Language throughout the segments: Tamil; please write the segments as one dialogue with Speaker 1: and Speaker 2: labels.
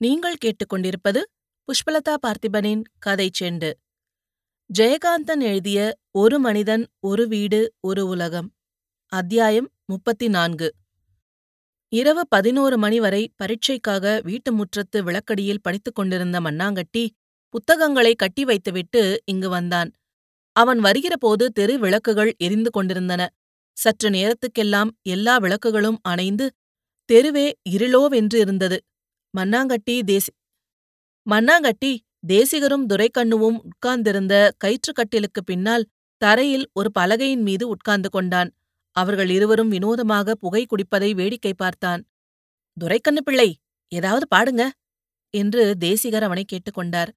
Speaker 1: நீங்கள் கேட்டுக்கொண்டிருப்பது புஷ்பலதா பார்த்திபனின் கதை செண்டு. ஜெயகாந்தன் எழுதிய ஒரு மனிதன் ஒரு வீடு ஒரு உலகம் அத்தியாயம் முப்பத்தி நான்கு இரவு பதினோரு மணி வரை பரீட்சைக்காக வீட்டு முற்றத்து விளக்கடியில் படித்துக் கொண்டிருந்த மண்ணாங்கட்டி புத்தகங்களை கட்டி வைத்துவிட்டு இங்கு வந்தான். அவன் வருகிறபோது தெரு விளக்குகள் எரிந்து கொண்டிருந்தன. சற்று நேரத்துக்கெல்லாம் எல்லா விளக்குகளும் அணைந்து தெருவே இருளோவென்று இருந்தது. மண்ணாங்கட்டி தேசி மண்ணாங்கட்டி தேசிகரும் துரைக்கண்ணுவும் உட்கார்ந்திருந்த கயிற்றுக்கட்டிலுக்குப் பின்னால் தரையில் ஒரு பலகையின் மீது உட்கார்ந்து கொண்டான். அவர்கள் இருவரும் வினோதமாக புகை குடிப்பதை வேடிக்கை பார்த்தான். துரைக்கண்ணு பிள்ளை ஏதாவது பாடுங்க என்று தேசிகர் அவனை கேட்டுக்கொண்டார்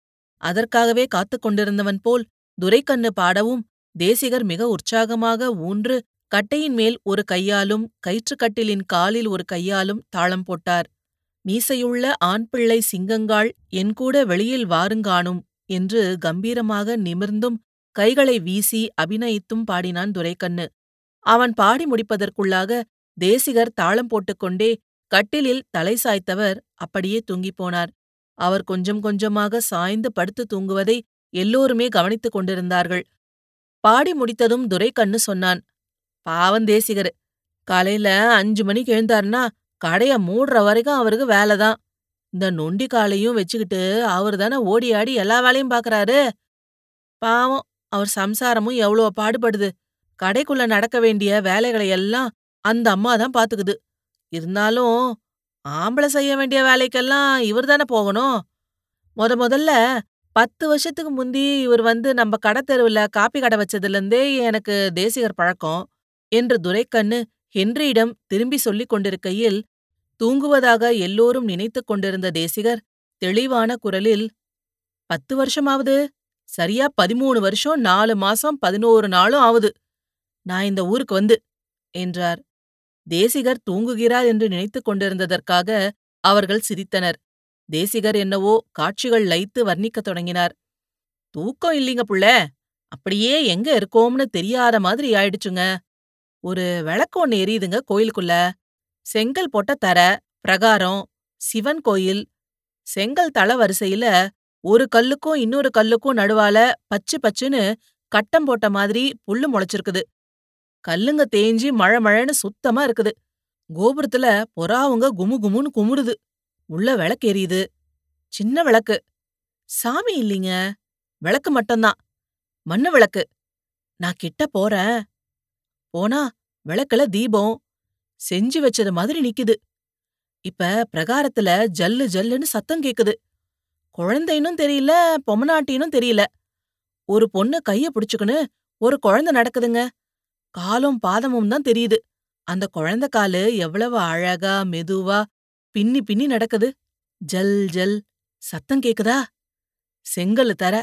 Speaker 1: அதற்காகவே காத்துக் கொண்டிருந்தவன் போல் துரைக்கண்ணு பாடவும் தேசிகர் மிக உற்சாகமாக ஊன்று கட்டையின் மேல் ஒரு கையாலும் கயிற்றுக்கட்டிலின் காலில் ஒரு கையாலும் தாளம் போட்டார். மீசையுள்ள ஆண் பிள்ளை சிங்கங்காள் என்கூட வெளியில் வாருங்காணும் என்று கம்பீரமாக நிமிர்ந்தும் கைகளை வீசி அபிநயித்தும் பாடினான் துரைக்கண்ணு. அவன் பாடி முடிப்பதற்குள்ளாக தேசிகர் தாளம் போட்டுக்கொண்டே கட்டிலில் தலை சாய்த்தவர் அப்படியே தூங்கிப் போனார். அவர் கொஞ்சம் கொஞ்சமாக சாய்ந்து படுத்து தூங்குவதை எல்லோருமே கவனித்துக் கொண்டிருந்தார்கள். பாடி முடித்ததும் துரைக்கண்ணு சொன்னான் பாவம் தேசிகர் காலையில அஞ்சு மணிக்கு எழுந்தார்னா கடைய மூடுற வரைக்கும் அவருக்கு வேலைதான் இந்த நொண்டி காலையும் வச்சுக்கிட்டு அவர் தானே ஓடி ஆடி எல்லா வேலையும் பாக்குறாரு. பாவம் அவர் சம்சாரமும் எவ்வளோ பாடுபடுது. கடைக்குள்ள நடக்க வேண்டிய வேலைகளை எல்லாம் அந்த அம்மா தான் பாத்துக்குது. இருந்தாலும் ஆம்பளை செய்ய வேண்டிய வேலைக்கெல்லாம் இவர் தானே போகணும். முத முதல்ல பத்து வருஷத்துக்கு முந்தி இவர் வந்து நம்ம கடத்தெருவுல காப்பி கடை வச்சதுலேருந்தே எனக்கு தேசிகர் பழக்கம். என்று துரைக்கண்ணு ஹென்ரியிடம் திரும்பி சொல்லிக் கொண்டிருக்கையில் தூங்குவதாக எல்லோரும் நினைத்துக் கொண்டிருந்த தேசிகர் தெளிவான குரலில் பத்து வருஷமாவது? சரியா பதிமூணு வருஷம் நாலு மாசம் பதினோரு நாளும் ஆவுது. நான் இந்த ஊருக்கு வந்து என்றார். தேசிகர் தூங்குகிறார் என்று நினைத்துக் கொண்டிருந்ததற்காக அவர்கள் சிரித்தனர். தேசிகர் என்னவோ காட்சிகள் லைத்து வர்ணிக்கத் தொடங்கினார். தூக்கம் இல்லீங்க புள்ள. அப்படியே எங்க இருக்கோம்னு தெரியாத மாதிரி ஆயிடுச்சுங்க. ஒரு விளக்கு ஒன்னு எரியுதுங்க கோயிலுக்குள்ள. செங்கல் போட்ட தர பிரகாரம் சிவன் கோயில். செங்கல் தள வரிசையில ஒரு கல்லுக்கும் இன்னொரு கல்லுக்கும் நடுவால பச்சு பச்சுன்னு கட்டம் போட்ட மாதிரி புல்லு முளைச்சிருக்குது. கல்லுங்க தேஞ்சி மழை மழைன்னு சுத்தமா இருக்குது. கோபுரத்துல பொறாவுங்க குமு குமுன்னு குமுறுது. உள்ள விளக்கு எரியுது. சின்ன விளக்கு. சாமி இல்லீங்க. விளக்கு மட்டும்தான். மண்ணு விளக்கு. நான் கிட்ட போறேன். போனா விளக்குல தீபம். செஞ்சு வச்சது மாதிரி நிக்குது. இப்ப பிரகாரத்துல ஜல்லு ஜல்லுன்னு சத்தம் கேக்குது. குழந்தைன்னும் தெரியல பொம்மனாட்டினும் தெரியல. ஒரு பொண்ணு கைய புடிச்சுக்குன்னு ஒரு குழந்தை நடக்குதுங்க. காலும் பாதமும் தான் தெரியுது. அந்த குழந்தை காலு எவ்வளவு அழகா மெதுவா பின்னி பின்னி நடக்குது. ஜல் ஜல். சத்தம் கேக்குதா? செங்கல்லு தர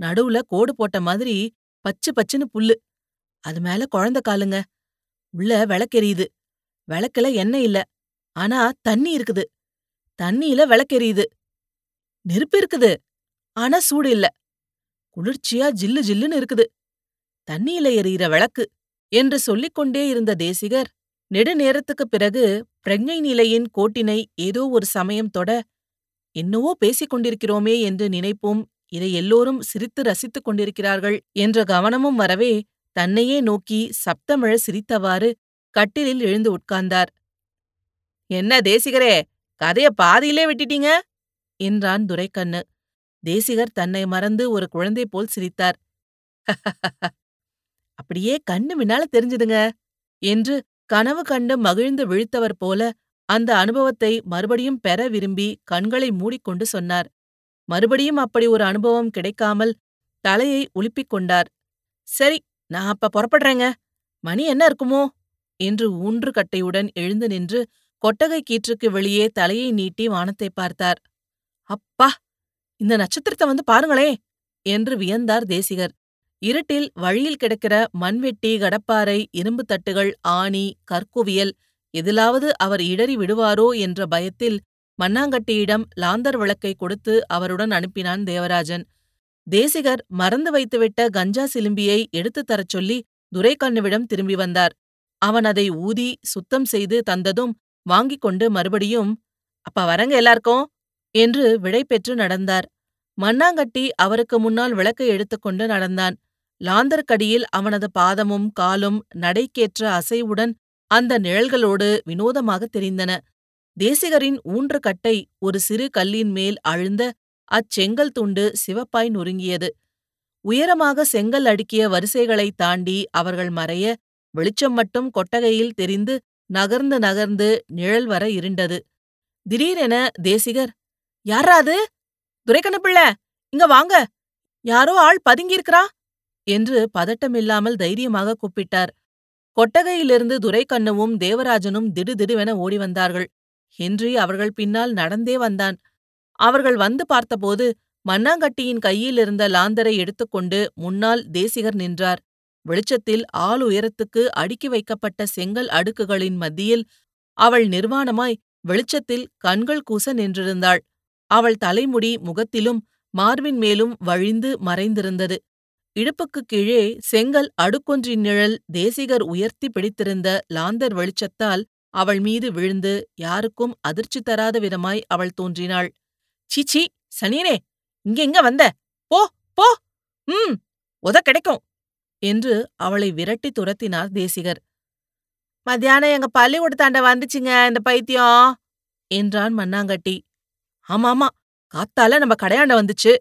Speaker 1: நடுவுல கோடு போட்ட மாதிரி பச்சு பச்சுன்னு புல்லு. அது மேல குழந்த காலுங்க. உள்ள விளக்கெரியுது விளக்குல எண்ணெய் இல்ல. ஆனா தண்ணி இருக்குது. தண்ணியில விளக்கெரியுது நெருப்பு இருக்குது. ஆனா சூடு இல்ல. குளிர்ச்சியா ஜில்லு ஜில்லுன்னு இருக்குது. தண்ணியில எரியிற விளக்கு என்று சொல்லிக்கொண்டே இருந்த தேசிகர் நெடுநேரத்துக்குப் பிறகு பிரஞை நிலையின் கோட்டினை ஏதோ ஒரு சமயம் தொட என்னவோ பேசிக் கொண்டிருக்கிறோமே என்று நினைப்போம். இதை எல்லோரும் சிரித்து ரசித்துக் கொண்டிருக்கிறார்கள் என்ற கவனமும் வரவே தன்னையே நோக்கி சப்தமிழ சிரித்தவாறு கட்டிலில் எழுந்து உட்கார்ந்தார். என்ன தேசிகரே கதைய பாதியிலே விட்டுட்டீங்க? என்றான் துரைக்கண்ணு. தேசிகர் தன்னை மறந்து ஒரு குழந்தை போல் சிரித்தார். அப்படியே கண்ணு முன்னால தெரிஞ்சுதுங்க என்று கனவு கண்டு மகிழ்ந்து விழித்தவர் போல அந்த அனுபவத்தை மறுபடியும் பெற விரும்பி கண்களை மூடிக்கொண்டு சொன்னார். மறுபடியும் அப்படி ஒரு அனுபவம் கிடைக்காமல் தலையை உலுப்பிக் கொண்டார். சரி நான் அப்ப புறப்படுறேங்க. மணி என்ன இருக்குமோ? என்று ஊன்று கட்டையுடன் எழுந்து நின்று கொட்டகை கீற்றுக்கு வெளியே தலையை நீட்டி வானத்தை பார்த்தார். அப்பா! இந்த நட்சத்திரத்தை வந்து பாருங்களே! என்று வியந்தார் தேசிகர். இருட்டில் வழியில் கிடக்கிற மண்வெட்டி கடப்பாறை இரும்பு தட்டுகள் ஆணி கற்குவியல் எதிலாவது அவர் இடறி விடுவாரோ என்ற பயத்தில் மண்ணாங்கட்டியிடம் லாந்தர் விளக்கை கொடுத்து அவருடன் அனுப்பினான் தேவராஜன். தேசிகர் மறந்து வைத்துவிட்ட கஞ்சா சிலும்பியை எடுத்துத் தரச் சொல்லி துரைக்கண்ணுவிடம் திரும்பி வந்தார். அவன் அதை ஊதி சுத்தம் செய்து தந்ததும் வாங்கிக் கொண்டு மறுபடியும் அப்ப வரங்க எல்லாருக்கும் என்று விடை பெற்று நடந்தார். மண்ணாங்கட்டி அவருக்கு முன்னால் விளக்கை எடுத்துக்கொண்டு நடந்தான். லாந்தர்க்கடியில் அவனது பாதமும் காலும் நடைக்கேற்ற அசைவுடன் அந்த நிழல்களோடு வினோதமாகத் தெரிந்தன. தேசிகரின் ஊன்று கட்டை ஒரு சிறு கல்லின் மேல் அழுந்த அச்செங்கல் துண்டு சிவப்பாய் நொறுங்கியது. உயரமாக செங்கல் அடுக்கிய வரிசைகளைத் தாண்டி அவர்கள் மறைய வெளிச்சம் மட்டும் கொட்டகையில் தெரிந்து நகர்ந்து நகர்ந்து நிழல் வர இருண்டது. திடீரென தேசிகர் யாராது துரைக்கண்ணு பிள்ளை இங்க வாங்க. யாரோ ஆள் பதுங்கியிருக்கிறா? என்று பதட்டமில்லாமல் தைரியமாக கூப்பிட்டார். கொட்டகையிலிருந்து துரைக்கண்ணுவும் தேவராஜனும் திடுதிடுவென ஓடி வந்தார்கள் ஹென்றி அவர்கள் பின்னால் நடந்தே வந்தான். அவர்கள் வந்து பார்த்தபோது மண்ணாங்கட்டியின் கையில் இருந்த லாந்தரை எடுத்துக்கொண்டு முன்னால் தேசிகர் நின்றார். வெளிச்சத்தில் ஆள் உயரத்துக்கு அடுக்கி வைக்கப்பட்ட செங்கல் அடுக்குகளின் மத்தியில் அவள் நிர்வாணமாய் வெளிச்சத்தில் கண்கள் கூச நின்றிருந்தாள். அவள் தலைமுடி முகத்திலும் மார்பின் மேலும் வழிந்து மறைந்திருந்தது. இடுப்புக்குக் கீழே செங்கல் அடுக்கொன்றின் நிழல் தேசிகர் உயர்த்தி பிடித்திருந்த லாந்தர் வெளிச்சத்தால் அவள் மீது விழுந்து யாருக்கும் அதிர்ச்சி தராத விதமாய் அவள் தோன்றினாள். சீச்சி சனியனே இங்க எங்க வந்த. போ போ. ம் உத கிடைக்கும் என்று அவளை விரட்டி துரத்தினார் தேசிகர். மத்தியானம் எங்க பள்ளிக்கூடத்தாண்ட வந்துச்சுங்க இந்த பைத்தியம் என்றான் மண்ணாங்கட்டி. ஆமாமா காத்தால நம்ம கடையாண்ட வந்துச்சு.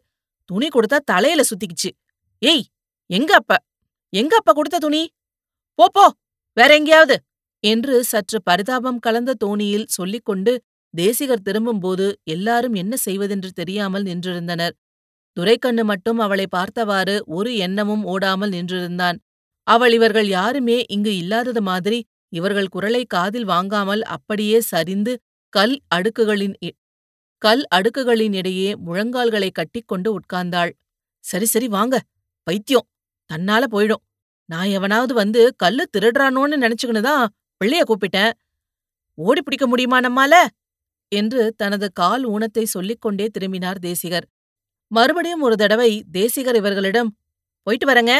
Speaker 1: துணி கொடுத்தா தலையில சுத்திக்குச்சு. ஏய் எங்க அப்ப? எங்க அப்ப கொடுத்த துணி? போ போ வேற எங்கேயாவது என்று சற்று பரிதாபம் கலந்த தோணியில் சொல்லிக்கொண்டு தேசிகர் திரும்பும்போது எல்லாரும் என்ன செய்வதென்று தெரியாமல் நின்றிருந்தனர். துரைக்கண்ணு மட்டும் அவளை பார்த்தவாறு ஒரு எண்ணமும் ஓடாமல் நின்றிருந்தான். அவள் இவர்கள் யாருமே இங்கு இல்லாதது மாதிரி இவர்கள் குரலை காதில் வாங்காமல் அப்படியே சரிந்து கல் அடுக்குகளின் கல் அடுக்குகளின் இடையே முழங்கால்களை கட்டிக்கொண்டு உட்கார்ந்தாள். சரி சரி வாங்க. பைத்தியம். தன்னால போயிடும். நான் எவனாவது வந்து கல்லு திருடுறானோன்னு நினைச்சுக்கினுதான் பிள்ளைய கூப்பிட்டேன். ஓடி பிடிக்க முடியுமா நம்மால? என்று தனது கால் ஊனத்தை சொல்லிக் கொண்டே திரும்பினார் தேசிகர். மறுபடியும் ஒரு தடவை தேசிகர் இவர்களிடம் போயிட்டு வரங்க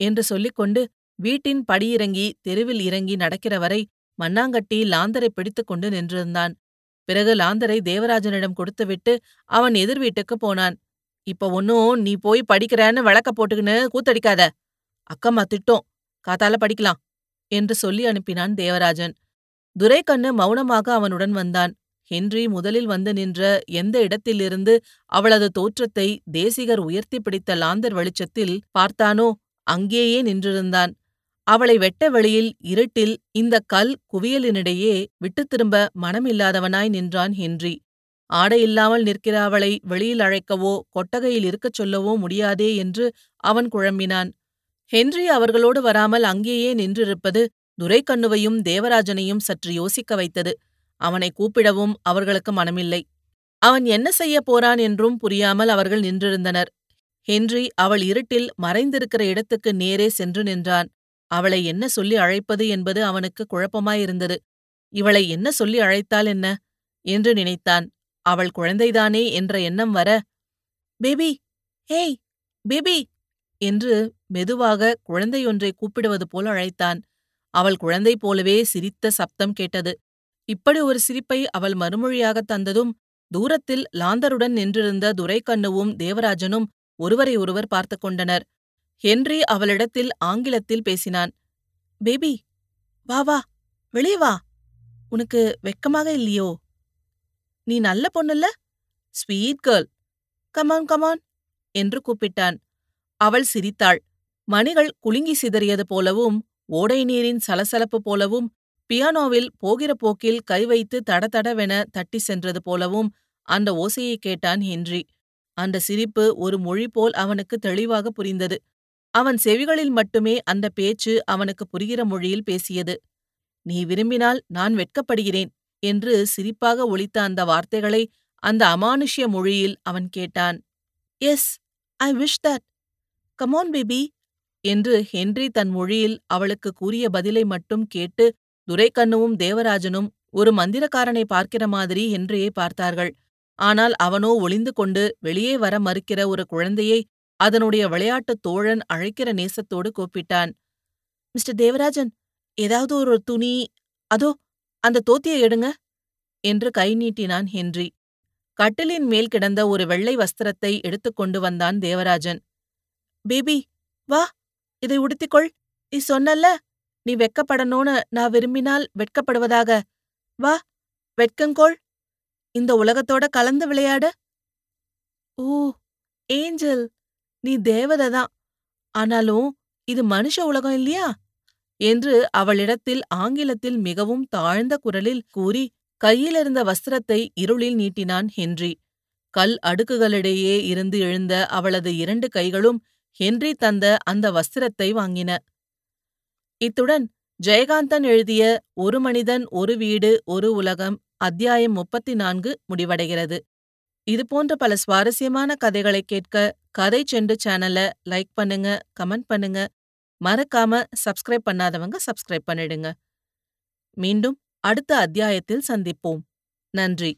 Speaker 1: என்று சொல்லிக்கொண்டு வீட்டின் படியிறங்கி தெருவில் இறங்கி நடக்கிற வரை மண்ணாங்கட்டி லாந்தரை பிடித்துக் கொண்டு நின்றிருந்தான். பிறகு லாந்தரை தேவராஜனிடம் கொடுத்துவிட்டு அவன் எதிர் வீட்டுக்கு போனான். இப்ப ஒன்னும் நீ போய் படிக்கிறேன்னு வழக்க போட்டுக்கின்னு கூத்தடிக்காத. அக்கம்மா திட்டம். காத்தால படிக்கலாம் என்று சொல்லி அனுப்பினான் தேவராஜன். துரைக்கண்ணு மௌனமாக அவனுடன் வந்தான். ஹென்றி முதலில் வந்து நின்ற எந்த இடத்திலிருந்து அவளது தோற்றத்தை தேசிகர் உயர்த்தி பிடித்த லாந்தர் வெளிச்சத்தில் பார்த்தானோ அங்கேயே நின்றிருந்தான். அவளை வெட்ட வெளியில் இருட்டில் இந்த கல் குவியலினிடையே விட்டுத் திரும்ப மனமில்லாதவனாய் நின்றான் ஹென்றி. ஆடையில்லாமல் நிற்கிற அவளை வெளியில் அழைக்கவோ கொட்டகையில் இருக்கச் சொல்லவோ முடியாதே என்று அவன் குழம்பினான். ஹென்றி அவர்களோடு வராமல் அங்கேயே நின்றிருப்பது துரைக்கண்ணுவையும் தேவராஜனையும் சற்று யோசிக்க வைத்தது. அவனை கூப்பிடவும் அவர்களுக்கு மனமில்லை. அவன் என்ன செய்யப் போறான் என்றும் புரியாமல் அவர்கள் நின்றிருந்தனர். ஹென்றி அவள் இருட்டில் மறைந்திருக்கிற இடத்துக்கு நேரே சென்று நின்றான். அவளை என்ன சொல்லி அழைப்பது என்பது அவனுக்கு குழப்பமாயிருந்தது. இவளை என்ன சொல்லி அழைத்தால் என்ன? என்று நினைத்தான். அவள் குழந்தைதானே? என்ற எண்ணம் வர பேபி ஹேய் பேபி! என்று மெதுவாக குழந்தையொன்றை கூப்பிடுவது போல் அழைத்தான். அவள் குழந்தை போலவே சிரித்த சப்தம் கேட்டது. இப்படி ஒரு சிரிப்பை அவள் மறுமொழியாகத் தந்ததும் தூரத்தில் லாந்தருடன் நின்றிருந்த துரைக்கண்ணுவும் தேவராஜனும் ஒருவரை ஒருவர் பார்த்து கொண்டனர். ஹென்றி அவளிடத்தில் ஆங்கிலத்தில் பேசினான் பேபி வா வா வெளியே வா. உனக்கு வெக்கமாக இல்லையோ? நீ நல்ல பொண்ணுல்ல? Sweet girl. Come on come on என்று கூப்பிட்டான். அவள் சிரித்தாள். மணிகள் குலுங்கி சிதறியது போலவும் ஓடை நீரின் சலசலப்பு போலவும் பியானோவில் போகிற போக்கில் கை வைத்து தடதடவென தட்டி சென்றது போலவும் அந்த ஓசையை கேட்டான் ஹென்றி. அந்த சிரிப்பு ஒரு மொழி போல் அவனுக்கு தெளிவாக புரிந்தது. அவன் செவிகளில் மட்டுமே அந்த பேச்சு அவனுக்கு புரிகிற மொழியில் பேசியது. நீ விரும்பினால் நான் வெட்கப்படுகிறேன் என்று சிரிப்பாக ஒழித்த அந்த வார்த்தைகளை அந்த அமானுஷ்ய மொழியில் அவன் கேட்டான். Yes I wish that come on baby என்று ஹென்றி தன் மொழியில் அவளுக்கு கூறிய பதிலை மட்டும் கேட்டு துரைக்கண்ணுவும் தேவராஜனும் ஒரு மந்திரக்காரனை பார்க்கிற மாதிரி ஹென்ரியை பார்த்தார்கள். ஆனால் அவனோ ஒளிந்து கொண்டு வெளியே வர மறுக்கிற ஒரு குழந்தையை அதனுடைய விளையாட்டுத் தோழன் அழைக்கிற நேசத்தோடு கூப்பிட்டான். மிஸ்டர் தேவராஜன் ஏதாவது ஒரு துணி அதோ அந்த தோத்தியை எடுங்க என்று கை நீட்டினான் ஹென்றி. கட்டிலின் மேல் கிடந்த ஒரு வெள்ளை வஸ்திரத்தை எடுத்துக்கொண்டு வந்தான் தேவராஜன். பேபி வா இதை உடுத்திக்கொள் நீ சொன்னல்ல நீ வெக்கப்படணும்னு நான் விரும்பினால் வெட்கப்படுவதாக. வா வெட்கங்கோள் இந்த உலகத்தோட கலந்து விளையாடு. Oh angel. நீ தேவதை தான். ஆனாலும் இது மனுஷ உலகம் இல்லையா? என்று அவளிடத்தில் ஆங்கிலத்தில் மிகவும் தாழ்ந்த குரலில் கூறி கையிலிருந்த வஸ்திரத்தை இருளில் நீட்டினான் ஹென்றி. கல் அடுக்குகளிடையே இருந்து எழுந்த அவளது இரண்டு கைகளும் ஹென்றி தந்த அந்த வஸ்திரத்தை வாங்கின. இத்துடன் ஜெயகாந்தன் எழுதிய ஒரு மனிதன் ஒரு வீடு ஒரு உலகம் அத்தியாயம் முப்பத்தி நான்கு முடிவடைகிறது இதுபோன்ற பல சுவாரஸ்யமான கதைகளை கேட்க கதை செண்டு சேனலை லைக் பண்ணுங்க கமெண்ட் பண்ணுங்க. மறக்காம சப்ஸ்கிரைப் பண்ணாதவங்க சப்ஸ்கிரைப் பண்ணிடுங்க. மீண்டும் அடுத்த அத்தியாயத்தில் சந்திப்போம். நன்றி.